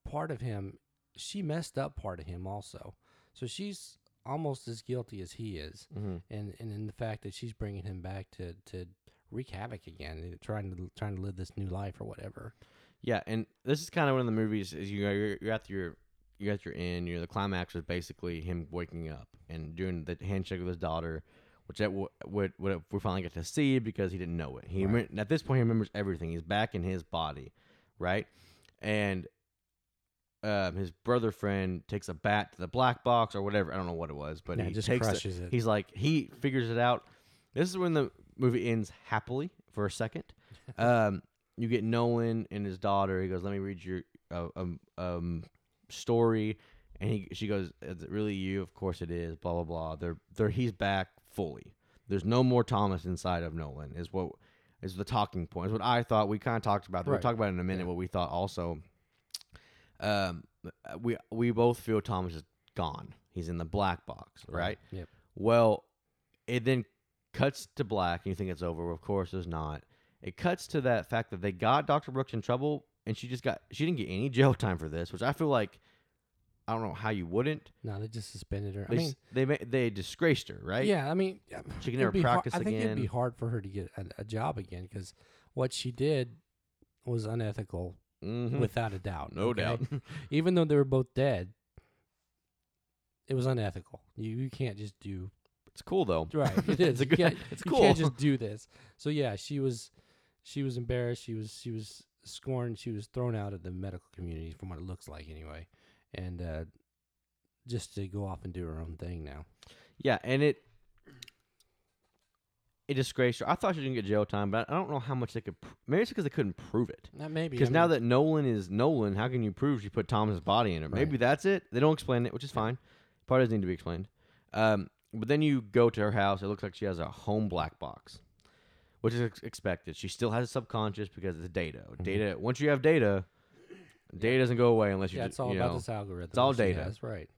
part of him, she messed up part of him also, so she's almost as guilty as he is, Mhm. and and in the fact that she's bringing him back to to wreak havoc again, trying to trying to live this new life or whatever. Yeah, and this is kind of one of the movies. Is you you're, you're at your you're at your end. You're the climax was basically him waking up and doing the handshake with his daughter, which that what what we finally get to see because he didn't know it. He Right. at this point he remembers everything. He's back in his body, right? And um, his brother friend takes a bat to the black box or whatever. I don't know what it was, but Yeah, he just takes crushes it. He's like he figures it out. This is when the movie ends happily for a second. um, you get Nolan and his daughter. He goes, "Let me read your uh, um, um story," and he she goes, "Is it really you?" Of course it is. Blah blah blah. They're they're he's back fully. There's no more Thomas inside of Nolan. Is what is the talking point. Is what I thought. We kind of talked about. We'll talk about it in a minute. Yeah. What we thought also. Um, we we both feel Thomas is gone. He's in the black box, right? Yep. Well, it then cuts to black, and you think it's over. Of course, it's not. It cuts to that fact that they got Dr. Brooks in trouble, and she just got she didn't get any jail time for this, which I feel like I don't know how you wouldn't. No, they just suspended her. They I mean, they ma- they disgraced her, right? Yeah, I mean, She can never practice I think it'd be hard for her to get a, a job again because what she did was unethical, Mhm. without a doubt. no okay? doubt. Even though they were both dead, it was unethical. You you can't just do it's cool though. right. It is. it's a You good. can't- it's you can't just do this. So yeah, she was she was embarrassed. She was she was scorned. She was thrown out of the medical community, from what it looks like anyway, and uh, just to go off and do her own thing now. Yeah, and it it disgraced her. I thought she didn't get jail time, but I don't know how much they could. Pr- Maybe it's because they couldn't prove it. That maybe Because I now mean, that Nolan is Nolan, how can you prove she put Thomas's body in it? Maybe Right. that's it. They don't explain it, which is fine. Part doesn't need to be explained. Um, but then you go to her house. It looks like she has a home black box, which is ex- expected. She still has a subconscious because it's data. Mm-hmm. Data. Once you have data, data doesn't go away unless you. yeah, ju- it's all you about know, this algorithm. it's all she data. has, right?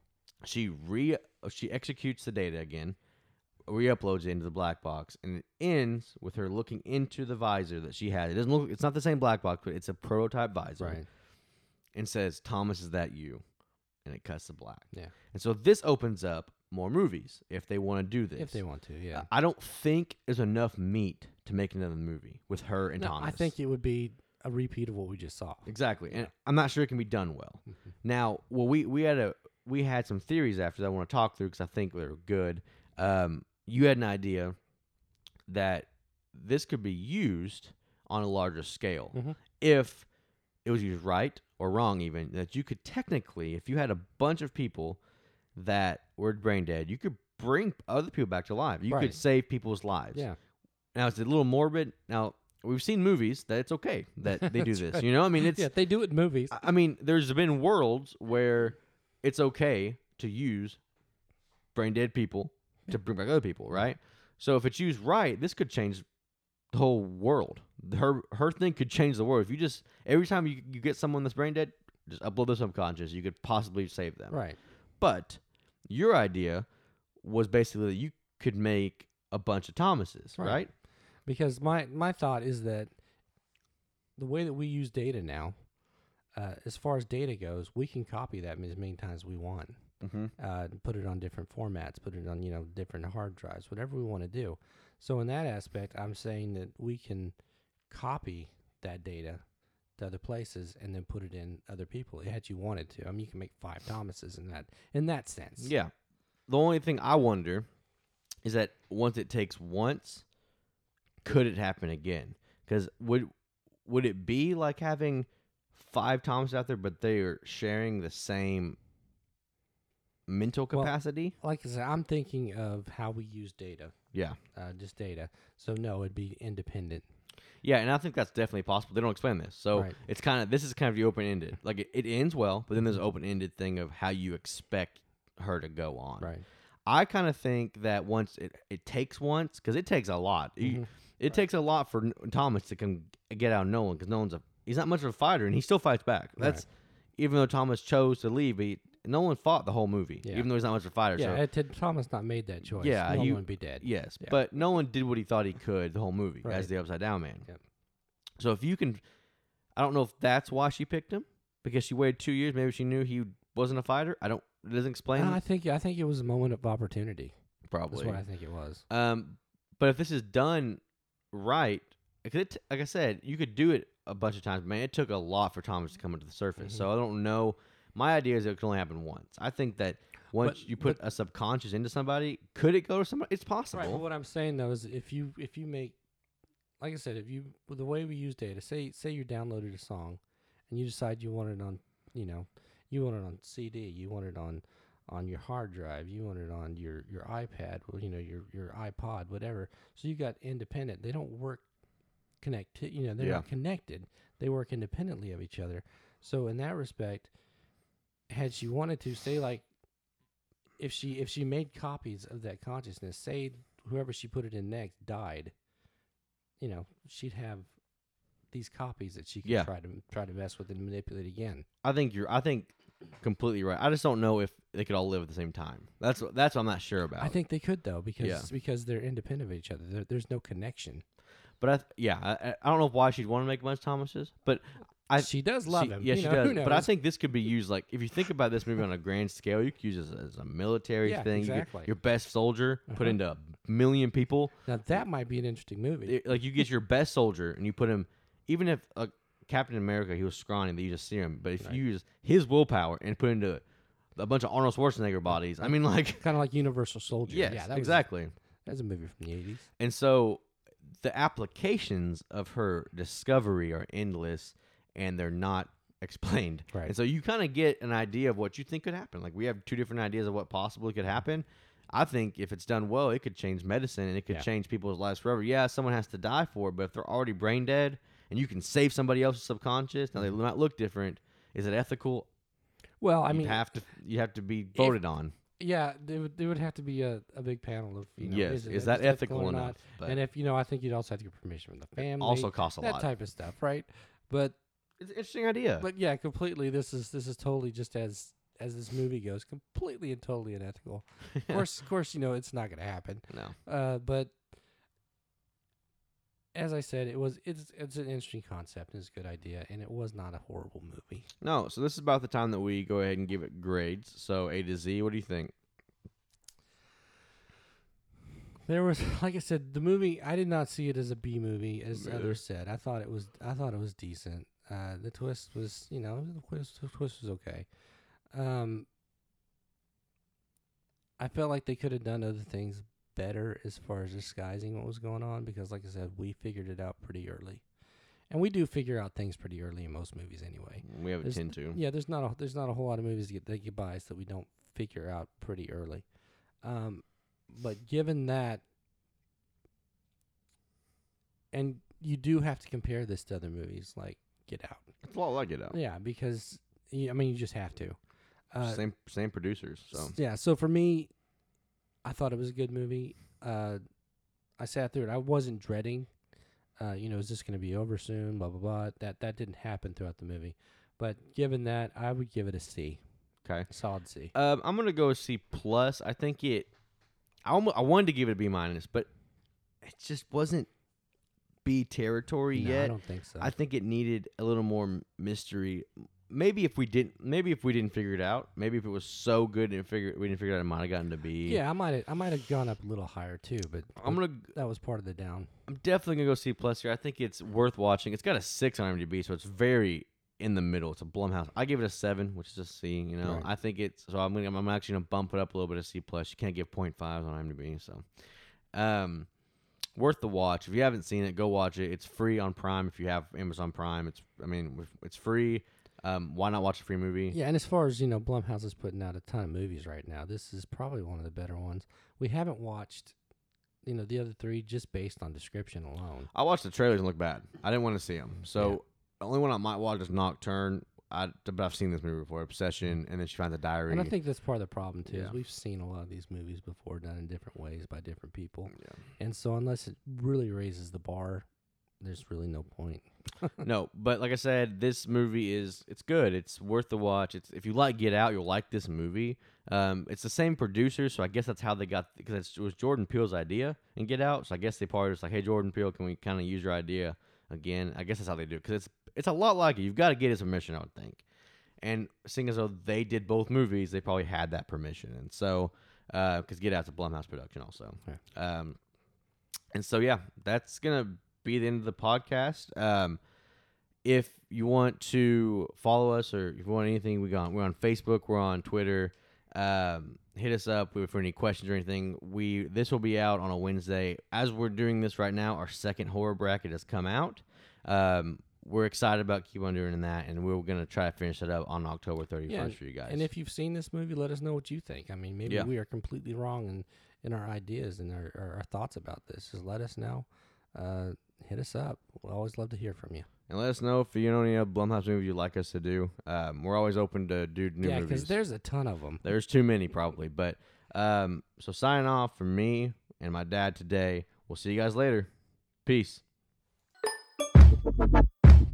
she re she executes the data again, re-uploads it into the black box, and it ends with her looking into the visor that she had. It doesn't look. It's not the same black box, but it's a prototype visor, Right. And says, "Thomas, is that you?" And it cuts to black. Yeah. And so this opens up more movies if they want to do this. If they want to, yeah. I don't think there's enough meat to make another movie with her and No, Thomas. I think it would be a repeat of what we just saw. Exactly, and I'm not sure it can be done well. Now, well, we we had a we had some theories after that I want to talk through because I think they're good. Um, you had an idea that this could be used on a larger scale Mhm. if it was used right or wrong. Even that you could technically, if you had a bunch of people that were brain dead, you could bring other people back to life. You Right. could save people's lives. Yeah. Now it's a little morbid. Now we've seen movies that it's okay that they do this. right. You know, I mean, it's. yeah, they do it in movies. I- mean, there's been worlds where it's okay to use brain dead people to bring back other people, right? So if it's used right, this could change the whole world. Her her thing could change the world. If you just every time you you get someone that's brain dead, just upload their subconscious, you could possibly save them. Right. But your idea was basically that you could make a bunch of Thomases, Right. right? Because my my thought is that the way that we use data now, uh, as far as data goes, we can copy that as many times as we want. Mm-hmm. uh, put it on different formats, put it on you know different hard drives, whatever we want to do. So in that aspect, I'm saying that we can copy that data to other places and then put it in other people had you wanted to. I mean, you can make five Thomases in that in that sense. Yeah. The only thing I wonder is that once it takes once, could it happen again? Because would would it be like having five Thomas out there, but they are sharing the same mental Well, capacity? Like I said, I'm thinking of how we use data, yeah, uh, just data. So no, it'd be independent. Yeah, and I think that's definitely possible. They don't explain this, so Right. it's kind of this is kind of the open ended. Like it, it ends well, but then there's an open ended thing of how you expect her to go on. Right. I kind of think that once it, it takes once because it takes a lot. You-. Mm-hmm. It takes a lot for N- Thomas to come get out of Nolan because Nolan's a he's not much of a fighter and he still fights back. That's even though Thomas chose to leave, he Nolan fought the whole movie Yeah. even though he's not much of a fighter. Yeah, so had Ted Thomas not made that choice, Yeah, no you- would be dead. yes, Yeah. but Nolan did what he thought he could the whole movie Right. as the Upside Down Man. Yep. So if you can, I don't know if that's why she picked him because she waited two years. Maybe she knew he wasn't a fighter. I don't. It doesn't explain. No, I think I think it was a moment of opportunity. Probably. That's probably. what I think it was. Um, but if this is done right, because it, like I said, you could do it a bunch of times. Man, it took a lot for Thomas to come into the surface. So I don't know. My idea is it can only happen once. I think that once But- you put a subconscious into somebody, could it go to somebody? It's possible. Right. But what I'm saying though is if you if you make like I said, if you with the way we use data, say say you downloaded a song and you decide you want it on you know, you want it on CD, you want it on on your hard drive, you want it on your your iPad, or, you know, your your iPod, whatever. So you got independent. They don't work connect you know, they're Yeah. not connected. They work independently of each other. So in that respect, had she wanted to say like if she if she made copies of that consciousness, say whoever she put it in next died, you know, she'd have these copies that she could Yeah. try to try to mess with and manipulate again. I think you're. I think completely right. I just don't know if they could all live at the same time. That's what. That's what I'm not sure about. I think they could though because Yeah. because they're independent of each other. There, there's no connection. But I, th- yeah, I, I- I don't know why she'd want to make a bunch of Thomases, but I she does love she- him. Yeah, you she know, does. But I think this could be used like if you think about this movie on a grand scale, you could use this as a military Yeah, thing. Exactly. your best soldier put Uh-huh. into a million people. now that might be an interesting movie. It- like you get your best soldier and you put him, even if uh, Captain America he was scrawny, that you just see him. But if Right. you use his willpower and put into a bunch of Arnold Schwarzenegger bodies, I mean, like kind of like Universal Soldier. yes, yeah, that exactly. That's a movie from the '80s. And so the applications of her discovery are endless and they're not explained. Right. And so you kind of get an idea of what you think could happen. Like we have two different ideas of what possibly could happen. I think if it's done well, it could change medicine and it could Yeah. change people's lives forever. Yeah, someone has to die for it, but if they're already brain dead and you can save somebody else's subconscious, now they mm-hmm. might look different. Is it ethical? Well, I you mean, have to you have to be voted on. yeah, there would, there would have to be a, a big panel of you know, yes, is, is, that ethical, or enough? not? And if you know, I think you'd also have to get permission from the family. also costs a that lot. type of stuff, right? But it's an interesting idea. but yeah, completely. This is this is totally just as as this movie goes, completely and totally unethical. Of course, of course, you know it's not going to happen. no. Uh, but as I said, it was it's it's an interesting concept and it's a good idea, and it was not a horrible movie. No, so this is about the time that we go ahead and give it grades. So A to Z, what do you think? There was, like I said, the movie. I did not see it as a B movie, as either. others said. I thought it was. I thought it was decent. Uh, the twist was, you know, the twist, the twist was okay. Um, I felt like they could have done other things better as far as disguising what was going on because, like I said, we figured it out pretty early, and we do figure out things pretty early in most movies anyway. We have a 10 to. Yeah, there's not a there's not a whole lot of movies that get that get by us that we don't figure out pretty early. Um, but given that, and you do have to compare this to other movies like Get Out. It's a lot like it out. Yeah, because I mean, you just have to. Uh, same same producers. So Yeah, so for me, I thought it was a good movie. Uh, I sat through it. I wasn't dreading, uh, you know, is this going to be over soon? Blah blah blah. That that didn't happen throughout the movie. But given that, I would give it a C, okay. solid C. Um, I'm gonna go with C plus. I think it. I almo- I wanted to give it a B minus, but it just wasn't B territory no, yet. I don't think so. I think it needed a little more mystery. Maybe if we didn't, maybe if we didn't figure it out, maybe if it was so good and figure we didn't figure it out, it might have gotten to be. yeah, I might have I might have gone up a little higher too, but I'm gonna. that was part of the down. I'm definitely gonna go C plus here. I think it's worth watching. It's got a six on IMDb, so it's very in the middle. It's a Blumhouse. I give it a seven, which is a C. You know, Right. I think it's so. I'm gonna. I'm actually gonna bump it up a little bit of C plus. You can't give 0.5s on IMDb, so um, worth the watch. If you haven't seen it, go watch it. It's free on Prime if you have Amazon Prime. It's. I mean, it's free. Um, why not watch a free movie? Yeah, and as far as you know, Blumhouse is putting out a ton of movies right now. This is probably one of the better ones. We haven't watched, you know, the other three just based on description alone. I watched the trailers and look bad. I didn't want to see them. So Yeah. the only one I might watch is Nocturne. I, but I've seen this movie before, Obsession, and then she finds a diary. And I think that's part of the problem too. Yeah. Is we've seen a lot of these movies before done in different ways by different people, Yeah. and so unless it really raises the bar, there's really no point. no, but like I said, this movie is it's good. It's worth the watch. It's if you like Get Out, you'll like this movie. Um, it's the same producer, so I guess that's how they got because it was Jordan Peele's idea in Get Out. So I guess they probably was like, "Hey, Jordan Peele, can we kind of use your idea again?" I guess that's how they do it because it's it's a lot like it. You've got to get his permission, I would think. And seeing as though they did both movies, they probably had that permission, and so because Get Out's a Blumhouse production also. Um, and so yeah, that's gonna be the end of the podcast. Um, if you want to follow us or if you want anything, we got we're on Facebook, we're on Twitter. Um, hit us up for any questions or anything. We this will be out on a Wednesday. As we're doing this right now, our second horror bracket has come out. Um, we're excited about keep on doing that, and we're gonna try to finish it up on October thirty first Yeah, for you guys. And if you've seen this movie, let us know what you think. I mean, maybe Yeah. we are completely wrong in, in our ideas and our, our, our thoughts about this. Just let us know. Uh, hit us up. We'll always love to hear from you. and let us know if you know any Blumhouse movies you'd like us to do. Um, we're always open to do new yeah, movies. Yeah, because there's a ton of them. There's too many probably, but um, so signing off from me and my dad today. We'll see you guys later. Peace.